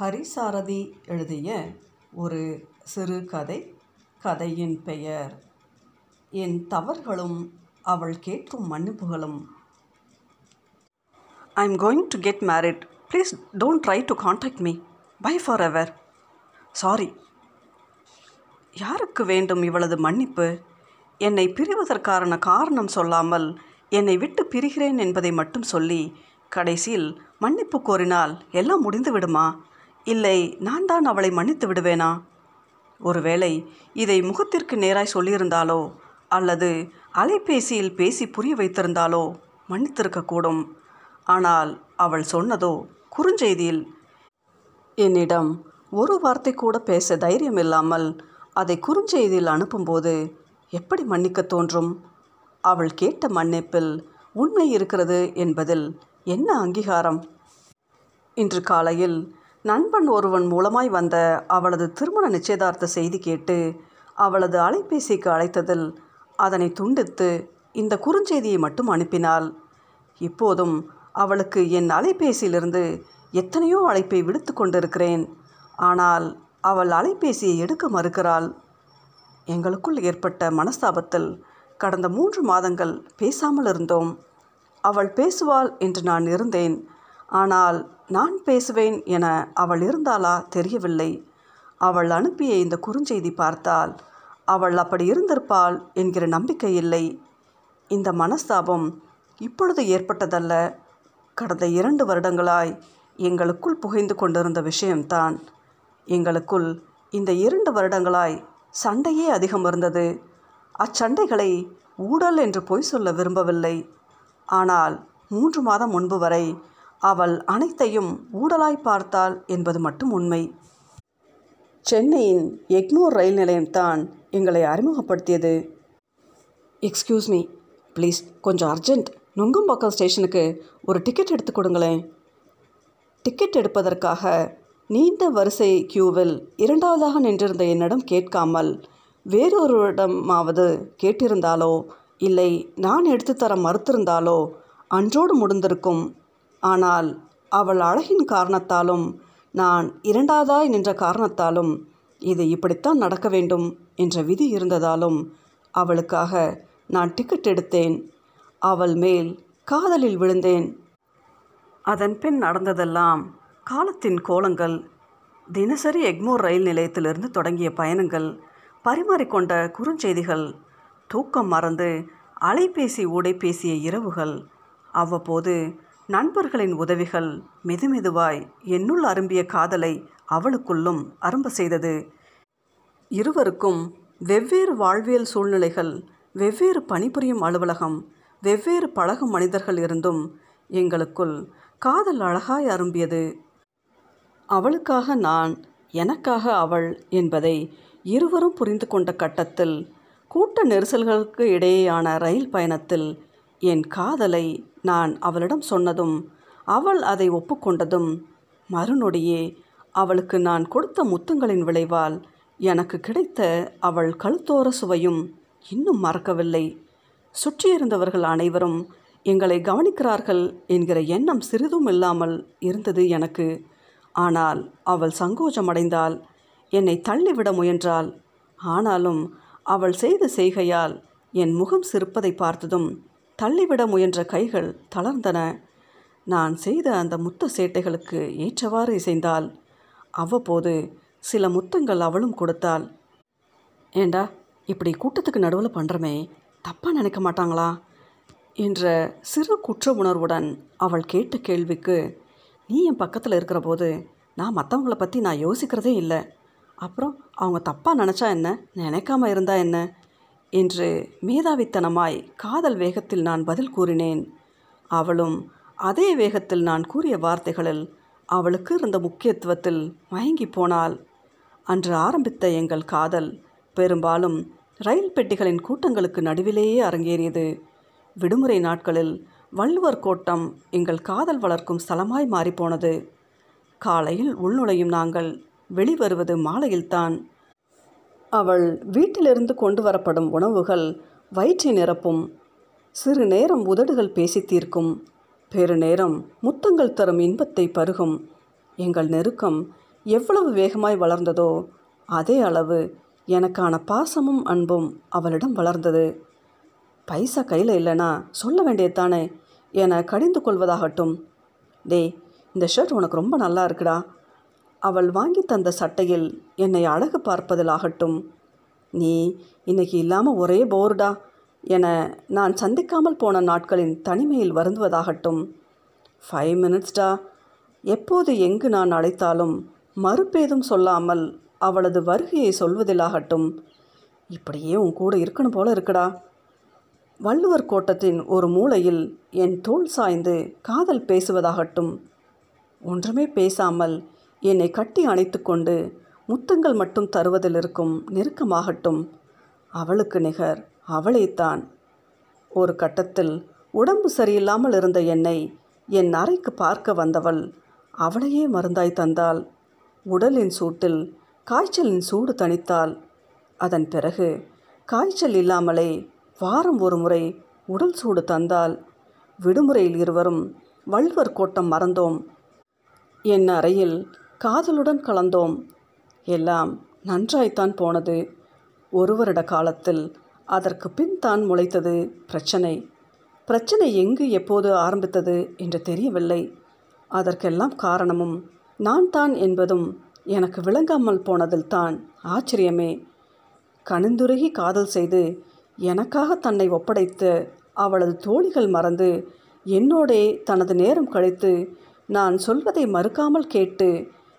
ஹரிசாரதி எழுதிய ஒரு சிறுகதை கதையின் பெயர் என் தவறுகளும் அவள் கேட்கும் மன்னிப்புகளும் I am going to get married please don't try to contact me bye for ever sorry யாருக்கு வேண்டும் இவளது மன்னிப்பு? என்னை பிரிவதற்கான காரணம் சொல்லாமல் என்னை விட்டு பிரிகிறேன் என்பதை மட்டும் சொல்லி கடைசியில் மன்னிப்பு கோரினால் எல்லாம் முடிந்து விடுமா இல்லை நான் தான் அவளை மன்னித்து விடுவேனா? ஒருவேளை இதை முகத்திற்கு நேராய் சொல்லியிருந்தாலோ அல்லது அலைபேசியில் பேசி புரிய வைத்திருந்தாலோ மன்னித்திருக்கக்கூடும். ஆனால் அவள் சொன்னதோ குறுஞ்செய்தியில் என்னிடம் ஒரு வார்த்தை கூட பேச தைரியம் இல்லாமல் அதை குறுஞ்செய்தியில் அனுப்பும்போது எப்படி மன்னிக்க தோன்றும்? அவள் கேட்ட மன்னிப்பில் உண்மை இருக்கிறது என்பதில் என்ன அங்கீகாரம்? இன்று காலையில் நண்பன் ஒருவன் மூலமாய் வந்த அவளது திருமண நிச்சயதார்த்த செய்தி கேட்டு அவளது அலைபேசிக்கு அழைத்ததில் அதனை துண்டித்து இந்த குறுஞ்செய்தியை மட்டும் அனுப்பினாள். இப்போதும் அவளுக்கு என் அலைபேசியிலிருந்து எத்தனையோ அழைப்பை விடுத்து கொண்டிருக்கிறேன். ஆனால் அவள் அலைபேசியை எடுக்க மறுக்கிறாள். எங்களுக்குள் ஏற்பட்ட மனஸ்தாபத்தில் கடந்த மூன்று மாதங்கள் பேசாமல் இருந்தோம். அவள் பேசுவாள் என்று நான் இருந்தேன். ஆனால் நான் பேசுவேன் என அவள் இருந்தாளா தெரியவில்லை. அவள் அனுப்பிய இந்த குறுஞ்செய்தி பார்த்தால் அவள் அப்படி இருந்திருப்பாள் என்கிற நம்பிக்கை இல்லை. இந்த மனஸ்தாபம் இப்பொழுது ஏற்பட்டதல்ல. கடந்த இரண்டு வருடங்களாய் எங்களுக்குள் புகைந்து கொண்டிருந்த விஷயம்தான். எங்களுக்குள் இந்த இரண்டு வருடங்களாய் சண்டையே அதிகம் இருந்தது. அச்சண்டைகளை ஊடல் என்று பொய் சொல்ல விரும்பவில்லை. ஆனால் மூன்று மாதம் முன்பு வரை அவள் அனைத்தையும் ஊடலாய் பார்த்தாள் என்பது மட்டும் உண்மை. சென்னையின் எக்மோர் ரயில் நிலையம்தான் எங்களை அறிமுகப்படுத்தியது. எக்ஸ்கியூஸ் மீ ப்ளீஸ் கொஞ்சம் அர்ஜெண்ட் நுங்கம்பாக்கம் ஸ்டேஷனுக்கு ஒரு டிக்கெட் எடுத்து கொடுங்களேன். டிக்கெட் எடுப்பதற்காக நீண்ட வரிசை கியூவில் இரண்டாவதாக நின்றிருந்த என்னிடம் கேட்காமல் வேறொருவரிடமாவது கேட்டிருந்தாலோ இல்லை நான் எடுத்து தர மறுத்திருந்தாலோ அன்றோடு முடிந்திருக்கும் ஆனால் அவள் அழகின் காரணத்தாலும் நான் இரண்டாவதாய் நின்ற காரணத்தாலும் இது இப்படித்தான் நடக்க வேண்டும் என்ற விதி இருந்ததாலும் அவளுக்காக நான் டிக்கெட் எடுத்தேன். அவள் மேல் காதலில் விழுந்தேன். அதன் பின் நடந்ததெல்லாம் காலத்தின் கோலங்கள். தினசரி எக்மோர் ரயில் நிலையத்திலிருந்து தொடங்கிய பயணங்கள் பரிமாறிக்கொண்ட குறுஞ்செய்திகள் தூக்கம் மறந்து அலைபேசி ஊடை பேசிய இரவுகள் அவ்வப்போது நண்பர்களின் உதவிகள் மெதுமெதுவாய் என்னுள் அரும்பிய காதலை அவளுக்குள்ளும் அரும்ப செய்தது. இருவருக்கும் வெவ்வேறு வாழ்வியல் சூழ்நிலைகள் வெவ்வேறு பணிபுரியும் அலுவலகம் வெவ்வேறு பழகும் மனிதர்கள் இருந்தும் எங்களுக்குள் காதல் அழகாய் அரும்பியது. அவளுக்காக நான் எனக்காக அவள் என்பதை இருவரும் புரிந்து கொண்ட கட்டத்தில் கூட்ட நெரிசல்களுக்கு இடையேயான ரயில் பயணத்தில் என் காதலை நான் அவளிடம் சொன்னதும் அவள் அதை ஒப்புக்கொண்டதும் மறுநொடியே அவளுக்கு நான் கொடுத்த முத்தங்களின் விளைவால் எனக்கு கிடைத்த அவள் கழுத்தோர சுவையும் இன்னும் மறக்கவில்லை. சுற்றியிருந்தவர்கள் அனைவரும் எங்களை கவனிக்கிறார்கள் என்கிற எண்ணம் சிறிதும் இல்லாமல் இருந்தது எனக்கு. ஆனால் அவள் சங்கோஜமடைந்தால் என்னை தள்ளிவிட முயன்றாள். ஆனாலும் அவள் செய்த செய்கையால் என் முகம் சிரிப்பதை பார்த்ததும் தள்ளிவிட முயன்ற கைகள் தளர்ந்தன. நான் செய்த அந்த முத்த சேட்டைகளுக்கு ஏற்றவாறு இசைந்தாள். அவ்வப்போது சில முத்தங்கள் அவளும் கொடுத்தாள். ஏண்டா இப்படி கூட்டத்துக்கு நடுவில் பண்ணுறமே தப்பாக நினைக்க மாட்டாங்களா? என்ற சிறு குற்ற உணர்வுடன் அவள் கேட்ட கேள்விக்கு நீ என் பக்கத்தில் இருக்கிற போது நான் மற்றவங்கள பற்றி நான் யோசிக்கிறதே இல்லை. அப்புறம் அவங்க தப்பாக நினச்சா என்ன? நினைக்காம இருந்தா என்ன? என்று மேதாவித்தனமாய் காதல் வேகத்தில் நான் பதில் கூறினேன். அவளும் அதே வேகத்தில் நான் கூறிய வார்த்தைகளில் அவளுக்கு இருந்த முக்கியத்துவத்தில் மயங்கி போனாள். அன்று ஆரம்பித்த எங்கள் காதல் பெரும்பாலும் ரயில் பெட்டிகளின் கூட்டங்களுக்கு நடுவிலேயே அரங்கேறியது. விடுமுறை நாட்களில் வள்ளுவர் கோட்டம் எங்கள் காதல் வளர்க்கும் ஸ்தலமாய் மாறிப்போனது. காலையில் உள்நுழையும் நாங்கள் வெளிவருவது மாலையில்தான். அவள் வீட்டிலிருந்து கொண்டு வரப்படும் உணவுகள் வயிற்றை நிரப்பும். சிறு நேரம் உதடுகள் பேசி தீர்க்கும். பெருநேரம் முத்தங்கள் தரும் இன்பத்தை பருகும். எங்கள் நெருக்கம் எவ்வளவு வேகமாய் வளர்ந்ததோ அதே அளவு எனக்கான பாசமும் அன்பும் அவளிடம் வளர்ந்தது. பைசா கையில் இல்லைனா சொல்ல வேண்டியது என கடிந்து கொள்வதாகட்டும். டேய் இந்த ஷர்ட் உனக்கு ரொம்ப நல்லா இருக்குடா. அவள் வாங்கி தந்த சட்டையில் என்னை அழகு பார்ப்பதிலாகட்டும். நீ இன்னைக்கு இல்லாமல் ஒரே போர்டா என நான் சந்திக்காமல் போன நாட்களின் தனிமையில் வருந்துவதாகட்டும். ஃபைவ் மினிட்ஸ்டா எப்போது எங்கு நான் அழைத்தாலும் மறுப்பேதும் சொல்லாமல் அவளது வருகையை சொல்வதிலாகட்டும். இப்படியே உன் கூட இருக்கணும் போல இருக்குடா. வள்ளுவர் கோட்டத்தின் ஒரு மூலையில் என் தோள் சாய்ந்து காதல் பேசுவதாகட்டும். ஒன்றுமே பேசாமல் என்னை கட்டி அணைத்து கொண்டு முத்தங்கள் மட்டும் தருவதில் இருக்கும் நெருக்கமாகட்டும். அவளுக்கு நிகர் அவளைத்தான். ஒரு கட்டத்தில் உடம்பு சரியில்லாமல் இருந்த என்னை என் அறைக்கு பார்க்க வந்தவள் அவளையே மருந்தாய் தந்தாள். உடலின் சூட்டில் காய்ச்சலின் சூடு தணித்தாள். அதன் பிறகு காய்ச்சல் இல்லாமலே வாரம் ஒரு முறை உடல் சூடு தந்தால் விடுமுறையில் இருவரும் வள்ளுவர் கோட்டம் மறந்தோம். என் அறையில் காதலுடன் கலந்தோம். எல்லாம் நன்றாய்த்தான் போனது. ஒரு வருட காலத்தில் அதற்கு பின் தான் முளைத்தது பிரச்சனை. பிரச்சனை எங்கு எப்போது ஆரம்பித்தது என்று தெரியவில்லை. அதற்கெல்லாம் காரணமும் நான் தான் என்பதும் எனக்கு விளங்காமல் போனதில் தான் ஆச்சரியமே. கணிந்துருகி காதல் செய்து எனக்காக தன்னை ஒப்படைத்து அவளது தோழிகள் மறந்து என்னோடே தனது நேரம் கழித்து நான் சொல்வதை மறுக்காமல் கேட்டு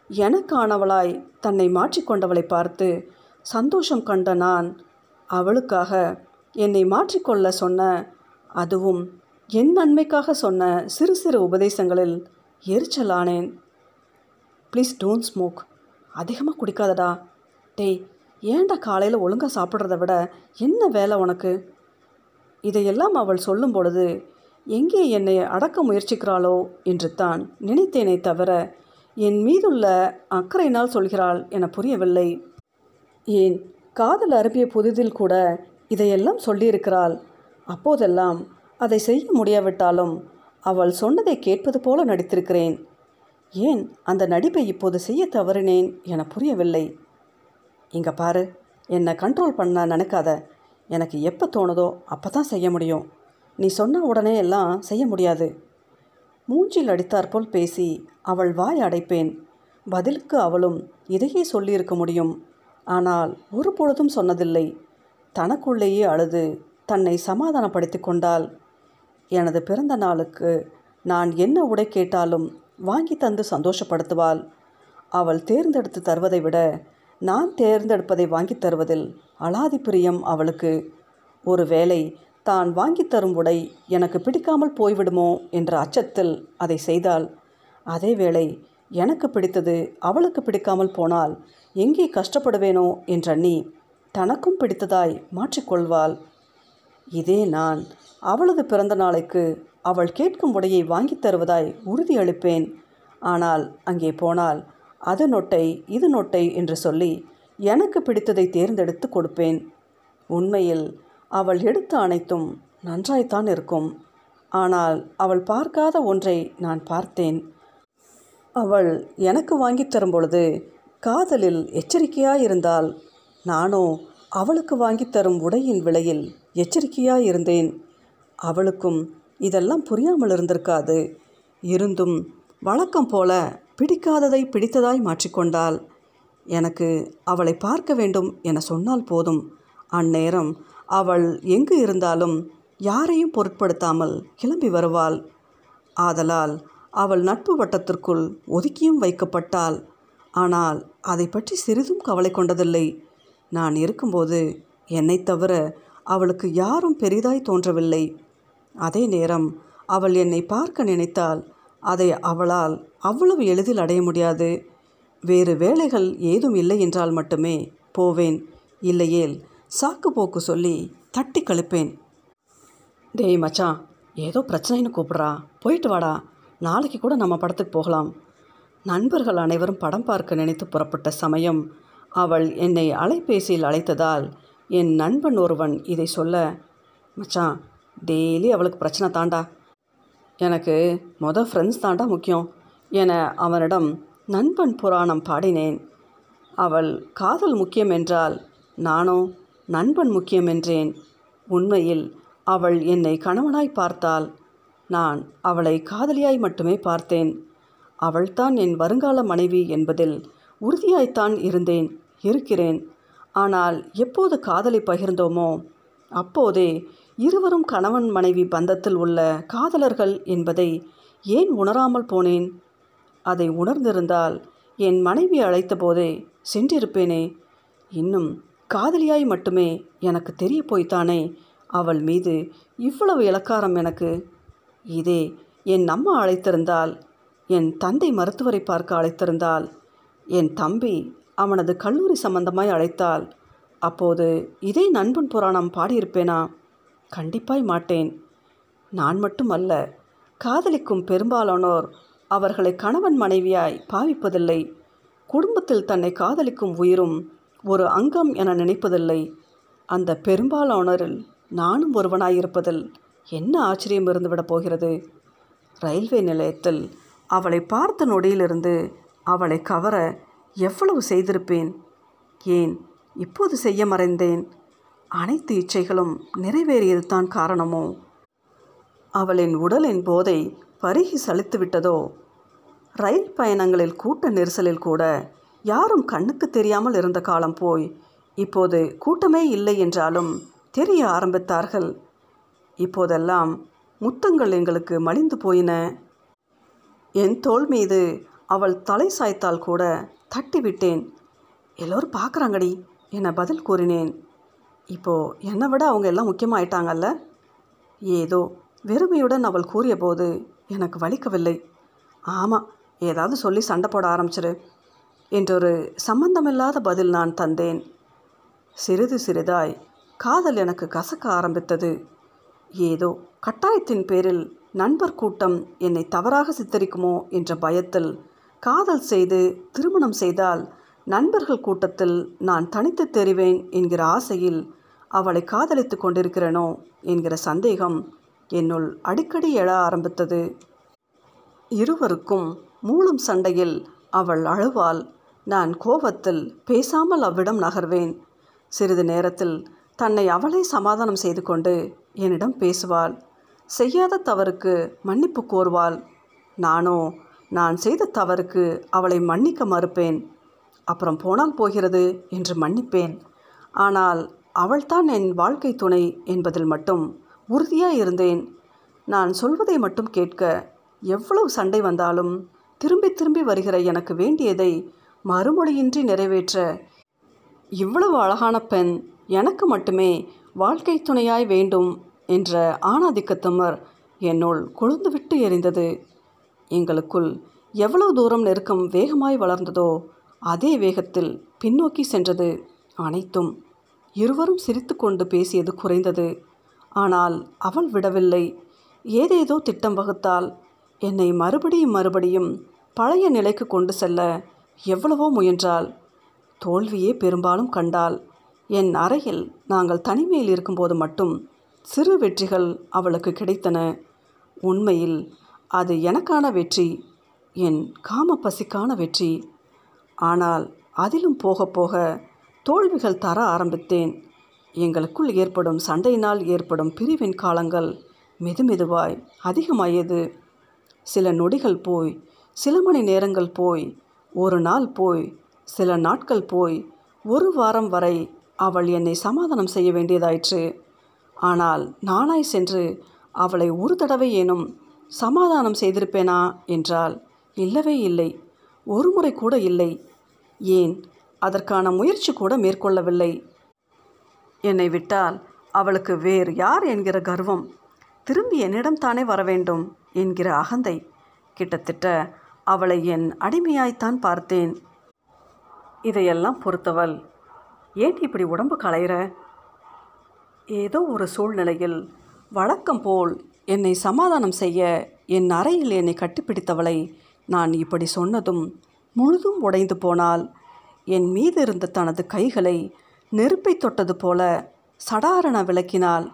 எனக்கானவளாய் தன்னை மாற்றிக்கொண்டவளை பார்த்து சந்தோஷம் கண்ட நான் அவளுக்காக என்னை மாற்றிக்கொள்ள சொன்ன அதுவும் என் நன்மைக்காக சொன்ன சிறு சிறு உபதேசங்களில் எரிச்சலானேன். ப்ளீஸ் டோன்ட் ஸ்மோக் அதிகமாக குடிக்காதடா. டேய் ஏன்டா காலையில் ஒழுங்காக சாப்பிட்றத விட என்ன வேலை உனக்கு? இதையெல்லாம் அவள் சொல்லும் பொழுது எங்கே என்னை அடக்க முயற்சிக்கிறாளோ? என்று தான் நினைத்தேனே தவிர என் மீதுள்ள அக்கறையினால் சொல்கிறாள் என புரியவில்லை. ஏன்? காதல் அரும்பிய புதிதில் கூட இதையெல்லாம் சொல்லியிருக்கிறாள். அப்போதெல்லாம் அதை செய்ய முடியாவிட்டாலும் அவள் சொன்னதை கேட்பது போல நடித்திருக்கிறேன். ஏன் அந்த நடிப்பை இப்போது செய்ய தவறினேன் என புரியவில்லை. இங்கே பாரு என்னை கண்ட்ரோல் பண்ண நினைக்காத. எனக்கு எப்போ தோணுதோ அப்போ தான் செய்ய முடியும். நீ சொன்ன உடனே எல்லாம் செய்ய முடியாது. மூஞ்சில் அடித்தாற்போல் பேசி அவள் வாய் அடைப்பேன். பதிலுக்கு அவளும் இதையே சொல்லியிருக்க முடியும். ஆனால் ஒரு பொழுதும் சொன்னதில்லை. தனக்குள்ளேயே அழுது தன்னை சமாதானப்படுத்தி கொண்டாள். எனது பிறந்த நாளுக்கு நான் என்ன உடை கேட்டாலும் வாங்கி தந்து சந்தோஷப்படுத்துவாள். அவள் தேர்ந்தெடுத்து தருவதை விட நான் தேர்ந்தெடுப்பதை வாங்கித் தருவதில் அலாதி பிரியம் அவளுக்கு. ஒருவேளை தான் வாங்கி தரும் உடை எனக்கு பிடிக்காமல் போய்விடுமோ என்ற அச்சத்தில் அதை செய்தாள். அதேவேளை எனக்கு பிடித்தது அவளுக்கு பிடிக்காமல் போனால் எங்கே கஷ்டப்படுவேனோ என்றண்ணி தனக்கும் பிடித்ததாய் மாற்றிக்கொள்வாள் இதே நான் அவளது பிறந்த நாளைக்கு அவள் கேட்கும் உடையை வாங்கித் தருவதாய் உறுதியளிப்பேன் ஆனால் அங்கே போனால் அது நொட்டை இது நொட்டை என்று சொல்லி எனக்கு பிடித்ததை தேர்ந்தெடுத்து கொடுப்பேன். உண்மையில் அவள் எடுத்த அனைத்தும் நன்றாய்த்தான் இருக்கும். ஆனால் அவள் பார்க்காத ஒன்றை நான் பார்த்தேன். அவள் எனக்கு வாங்கி தரும் பொழுது காதலில் எச்சரிக்கையாயிருந்தால் நானோ அவளுக்கு வாங்கித் தரும் உடையின் விலையில் எச்சரிக்கையாயிருந்தேன். அவளுக்கும் இதெல்லாம் புரியாமல் இருந்திருக்காது. இருந்தும் வழக்கம் போல பிடிக்காததை பிடித்ததாய் மாற்றிக்கொண்டாள். எனக்கு அவளை பார்க்க வேண்டும் என சொன்னால் போதும். அந்நேரம் அவள் எங்கு இருந்தாலும் யாரையும் பொருட்படுத்தாமல் கிளம்பி வருவாள். ஆதலால் அவள் நட்பு வட்டத்திற்குள் ஒதுக்கியும் வைக்கப்பட்டாள். ஆனால் அதை பற்றி சிறிதும் கவலை கொண்டதில்லை. நான் இருக்கும்போது என்னைத் தவிர அவளுக்கு யாரும் பெரிதாய் தோன்றவில்லை. அதே நேரம் அவள் என்னை பார்க்க நினைத்தால் அதை அவளால் அவ்வளவு எளிதில் அடைய முடியாது. வேறு வேலைகள் ஏதும் இல்லை என்றால் மட்டுமே போவேன். இல்லையேல் சாக்கு போக்கு சொல்லி தட்டி கழிப்பேன். டேய் மச்சான் ஏதோ பிரச்சனைன்னு கூப்பிட்றா. போயிட்டு வாடா. நாளைக்கு கூட நம்ம படத்துக்கு போகலாம். நண்பர்கள் அனைவரும் படம் பார்க்க நினைத்து புறப்பட்ட சமயம் அவள் என்னை அலைபேசியில் அழைத்ததால் என் நண்பன் ஒருவன் இதை சொல்ல மச்சான் டெய்லி அவளுக்கு பிரச்சனை தாண்டா. எனக்கு மொதல் ஃப்ரெண்ட்ஸ் தாண்டா முக்கியம் என அவனிடம் நண்பன் புராணம் பாடினேன். அவள் காதல் முக்கியம் என்றால் நானோ நண்பன் முக்கியம் என்றேன். உண்மையில் அவள் என்னை கணவனாய் பார்த்தாள். நான் அவளை காதலியாய் மட்டுமே பார்த்தேன். அவள்தான் என் வருங்கால மனைவி என்பதில் உறுதியாய்த்தான் இருந்தேன் இருக்கிறேன். ஆனால் எப்போது காதலை பகிர்ந்தோமோ அப்போதே இருவரும் கணவன் மனைவி பந்தத்தில் உள்ள காதலர்கள் என்பதை ஏன் உணராமல் போனேன்? அதை உணர்ந்திருந்தால் என் மனைவி அழைத்த போதே சென்றிருப்பேனே. இன்னும் காதலியாய் மட்டுமே எனக்கு தெரிய போய்த்தானே? அவள் மீது இவ்வளவு இலக்காரம் எனக்கு. இதே என் அம்மா அழைத்திருந்தால் என் தந்தை மருத்துவரை பார்க்க அழைத்திருந்தால் என் தம்பி அவனது கல்லூரி சம்பந்தமாய் அழைத்தால் அப்போது இதே நண்பன் புராணம் பாடியிருப்பேனா? கண்டிப்பாய் மாட்டேன். நான் மட்டும் அல்ல காதலிக்கும் பெரும்பாலானோர் அவர்களை கணவன் மனைவியாய் பாவிப்பதில்லை. குடும்பத்தில் தன்னை காதலிக்கும் உயிரும் ஒரு அங்கம் என நினைப்பதில்லை. அந்த பெரும்பாலானோரில் நானும் ஒருவனாயிருப்பதில் என்ன ஆச்சரியம் இருந்துவிடப் போகிறது? ரயில்வே நிலையத்தில் அவளை பார்த்த நொடியிலிருந்து அவளை கவர எவ்வளவு செய்திருப்பேன்? ஏன் இப்போது செய்ய மறைந்தேன்? அனைத்து இச்சைகளும் நிறைவேறியது தான் காரணமோ? அவளின் உடலின் போதை பருகி சலித்து விட்டதோ ரயில் பயணங்களில் கூட்ட நெரிசலில் கூட யாரும் கண்ணுக்கு தெரியாமல் இருந்த காலம் போய். இப்போது கூட்டமே இல்லை என்றாலும் தெரிய ஆரம்பித்தார்கள். இப்போதெல்லாம் முத்தங்கள் எங்களுக்கு மலிந்து போயின. என் தோள் மீது அவள் தலை சாய்த்தால் கூட தட்டிவிட்டேன். எல்லோரும் பார்க்குறாங்கடி என பதில் கூறினேன். இப்போது என்னை விட அவங்க எல்லாம் முக்கியமாயிட்டாங்கல்ல? ஏதோ வெறுமையுடன் அவள் கூறியபோது எனக்கு வலிக்கவில்லை. ஆமாம் ஏதாவது சொல்லி சண்டை போட ஆரம்பிச்சிரு. என்றொரு சம்பந்தமில்லாத பதில் நான் தந்தேன். சிறிது சிறிதாய் காதல் எனக்கு கசக்க ஆரம்பித்தது. ஏதோ கட்டாயத்தின் பேரில் நண்பர் கூட்டம் என்னை தவறாக சித்தரிக்குமோ என்ற பயத்தில் காதல் செய்து திருமணம் செய்தால் நண்பர்கள் கூட்டத்தில் நான் தனித்து தெரிவேன் என்கிற ஆசையில் அவளை காதலித்து கொண்டிருக்கிறேனோ என்கிற சந்தேகம் என்னுள் அடிக்கடி எழ ஆரம்பித்தது. இருவருக்கும் மூலம் சண்டையில் அவள் அழுவாள். நான் கோபத்தில் பேசாமல் அவ்விடம் நகர்வேன். சிறிது நேரத்தில் தன்னை அவளே சமாதானம் செய்து கொண்டு என்னிடம் பேசுவாள். செய்யாத தவறுக்கு மன்னிப்பு கோருவாள். நானோ நான் செய்த தவறுக்கு அவளை மன்னிக்க மறுப்பேன். அப்புறம் போனால் போகிறது என்று மன்னிப்பேன். ஆனால் அவள்தான் என் வாழ்க்கை துணை என்பதில் மட்டும் உறுதியாக இருந்தேன். நான் சொல்வதை மட்டும் கேட்க எவ்வளவு சண்டை வந்தாலும் திரும்பி திரும்பி வருகிற எனக்கு வேண்டியதை மறுமொழியின்றி நிறைவேற்ற. இவ்வளவு அழகான பெண் எனக்கு மட்டுமே வாழ்க்கை துணையாய் வேண்டும் என்ற ஆணாதிக்கத்தமர் என்னுள் கொழுந்துவிட்டு எரிந்தது. எங்களுக்குள் எவ்வளவு தூரம் நெருக்கம் வேகமாய் வளர்ந்ததோ அதே வேகத்தில் பின்னோக்கி சென்றது அனைத்தும். இருவரும் சிரித்துக்கொண்டு பேசியது குறைந்தது. ஆனால் அவள் விடவில்லை. ஏதேதோ திட்டம் வகுத்தால் என்னை மறுபடியும் மறுபடியும் பழைய நிலைக்கு கொண்டு செல்ல எவ்வளவோ முயன்றாள். தோல்வியே பெரும்பாலும் கண்டாள். என் அறையில் நாங்கள் தனிமையில் இருக்கும்போது மட்டும் சிறு வெற்றிகள் அவளுக்கு கிடைத்தன. உண்மையில் அது எனக்கான வெற்றி என் காம பசிக்கான வெற்றி. ஆனால் அதிலும் போக போக தோல்விகள் தர ஆரம்பித்தேன். எங்களுக்குள் ஏற்படும் சண்டையினால் ஏற்படும் பிரிவின் காலங்கள் மெதுமெதுவாய் அதிகமாயது. சில நொடிகள் போய் சில மணி நேரங்கள் போய் ஒரு நாள் போய் சில நாட்கள் போய் ஒரு வாரம் வரை அவள் என்னை சமாதானம் செய்ய வேண்டியதாயிற்று. ஆனால் நானாய் சென்று அவளை ஒரு தடவை ஏனும் சமாதானம் செய்திருப்பேனா என்றால் இல்லவே இல்லை. ஒரு முறை கூட இல்லை. ஏன்? அதற்கான முயற்சி கூட மேற்கொள்ளவில்லை. என்னை விட்டால் அவளுக்கு வேறு யார் என்கிற கர்வம். திரும்பி என்னிடம் தானே வர வேண்டும் என்கிற அகந்தை. கிட்டத்தட்ட அவளை என் அடிமையாய்த்தான் பார்த்தேன். இதையெல்லாம் பொறுத்தவள் ஏன் இப்படி உடம்பு களையிற? ஏதோ ஒரு சூழ்நிலையில் வழக்கம் போல் என்னை சமாதானம் செய்ய என் அறையில் என்னை கட்டிப்பிடித்தவளை நான் இப்படி சொன்னதும் முழுதும் உடைந்து போனால் என் மீது இருந்த தனது கைகளை நெருப்பை தொட்டது போல சடாரண விளக்கினாள்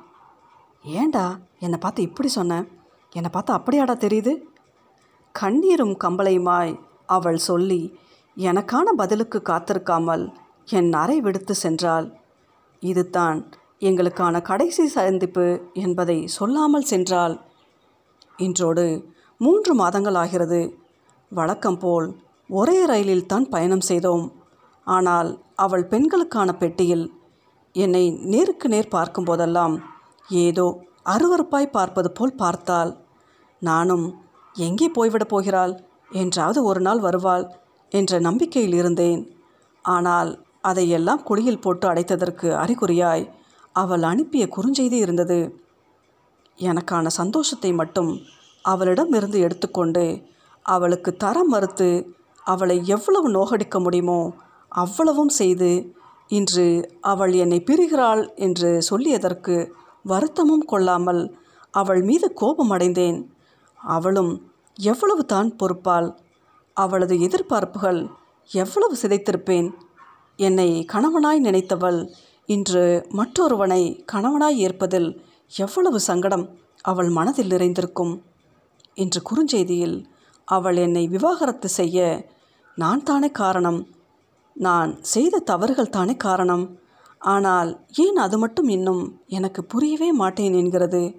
ஏண்டா என்னை பார்த்து இப்படி சொன்ன? என்னை பார்த்து அப்படியாடா தெரியுது? கண்ணீரும் கம்பளையுமாய் அவள் சொல்லி எனக்கான பதிலுக்கு காத்திருக்காமல் என் அறை விடுத்து சென்றாள். இதுதான் எங்களுக்கான கடைசி சந்திப்பு என்பதை சொல்லாமல் சென்றாள். இன்றோடு மூன்று மாதங்கள் ஆகிறது. வழக்கம் போல் ஒரே ரயிலில் தான் பயணம் செய்தோம். ஆனால் அவள் பெண்களுக்கான பெட்டியில் என்னை நேருக்கு நேர் பார்க்கும்போதெல்லாம் ஏதோ அருவருப்பாய் பார்ப்பது போல் பார்த்தாள். நானும் எங்கே போய்விடப் போகிறாள்? என்றாவது ஒரு நாள் வருவாள் என்ற நம்பிக்கையில் இருந்தேன் ஆனால் அதையெல்லாம் குழியில் போட்டு அடைத்ததற்கு அறிகுறியாய் அவள் அனுப்பிய குறுஞ்செய்தி இருந்தது. எனக்கான சந்தோஷத்தை மட்டும் அவளிடமிருந்து எடுத்துக்கொண்டு அவளுக்கு தர மறுத்து அவளை எவ்வளவு நோகடிக்க முடியுமோ அவ்வளவும் செய்து இன்று அவள் என்னை பிரிகிறாள் என்று சொல்லியதற்கு வருத்தமும் கொள்ளாமல் அவள் மீது கோபமடைந்தேன் அவளும் எவ்வளவு தான் பொறுப்பாள் அவளது எதிர்பார்ப்புகள் எவ்வளவு சிதைத்திருப்பேன். என்னை கணவனாய் நினைத்தவள் இன்று மற்றொருவனை கணவனாய் ஏற்பதில் எவ்வளவு சங்கடம் அவள் மனதில் நிறைந்திருக்கும் இன்று குறுஞ்செய்தியில் அவள் என்னை விவாகரத்து செய்ய நான் தானே காரணம் நான் செய்த தவறுகள் தானே காரணம் ஆனால் ஏன் அது மட்டும் இன்னும் எனக்கு புரியவே மாட்டேன் என்கிறது.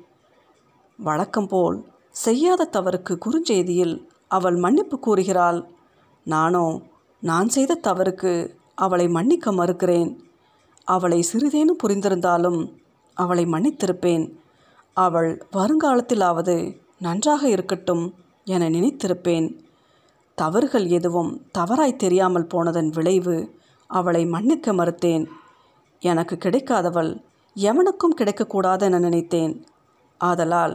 வழக்கம் போல் செய்யாத தவறுக்கு குறுஞ்செய்தியில் அவள் மன்னிப்பு கூறுகிறாள். நானோ நான் செய்த தவறுக்கு அவளை மன்னிக்க மறுக்கிறேன். அவளை சிறிதேனும் புரிந்திருந்தாலும் அவளை மன்னித்திருப்பேன். அவள் வருங்காலத்திலாவது நன்றாக இருக்கட்டும் என நினைத்திருப்பேன். தவறுகள் எதுவும் தவறாய் தெரியாமல் போனதன் விளைவு அவளை மன்னிக்க மறுத்தேன். எனக்கு கிடைக்காதவள் எவனுக்கும் கிடைக்கக்கூடாது என நினைத்தேன். ஆதலால்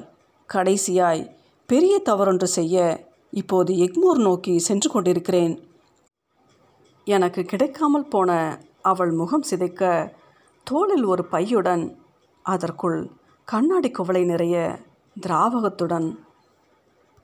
கடைசியாய் பெரிய தவறொன்று செய்ய இப்போது எக்மோர் நோக்கி சென்று கொண்டிருக்கிறேன். எனக்கு கிடைக்காமல் போன அவள் முகம் சிதைக்க தோளில் ஒரு பையுடன் அதற்குள் கண்ணாடி குவளை நிறைய திராவகத்துடன்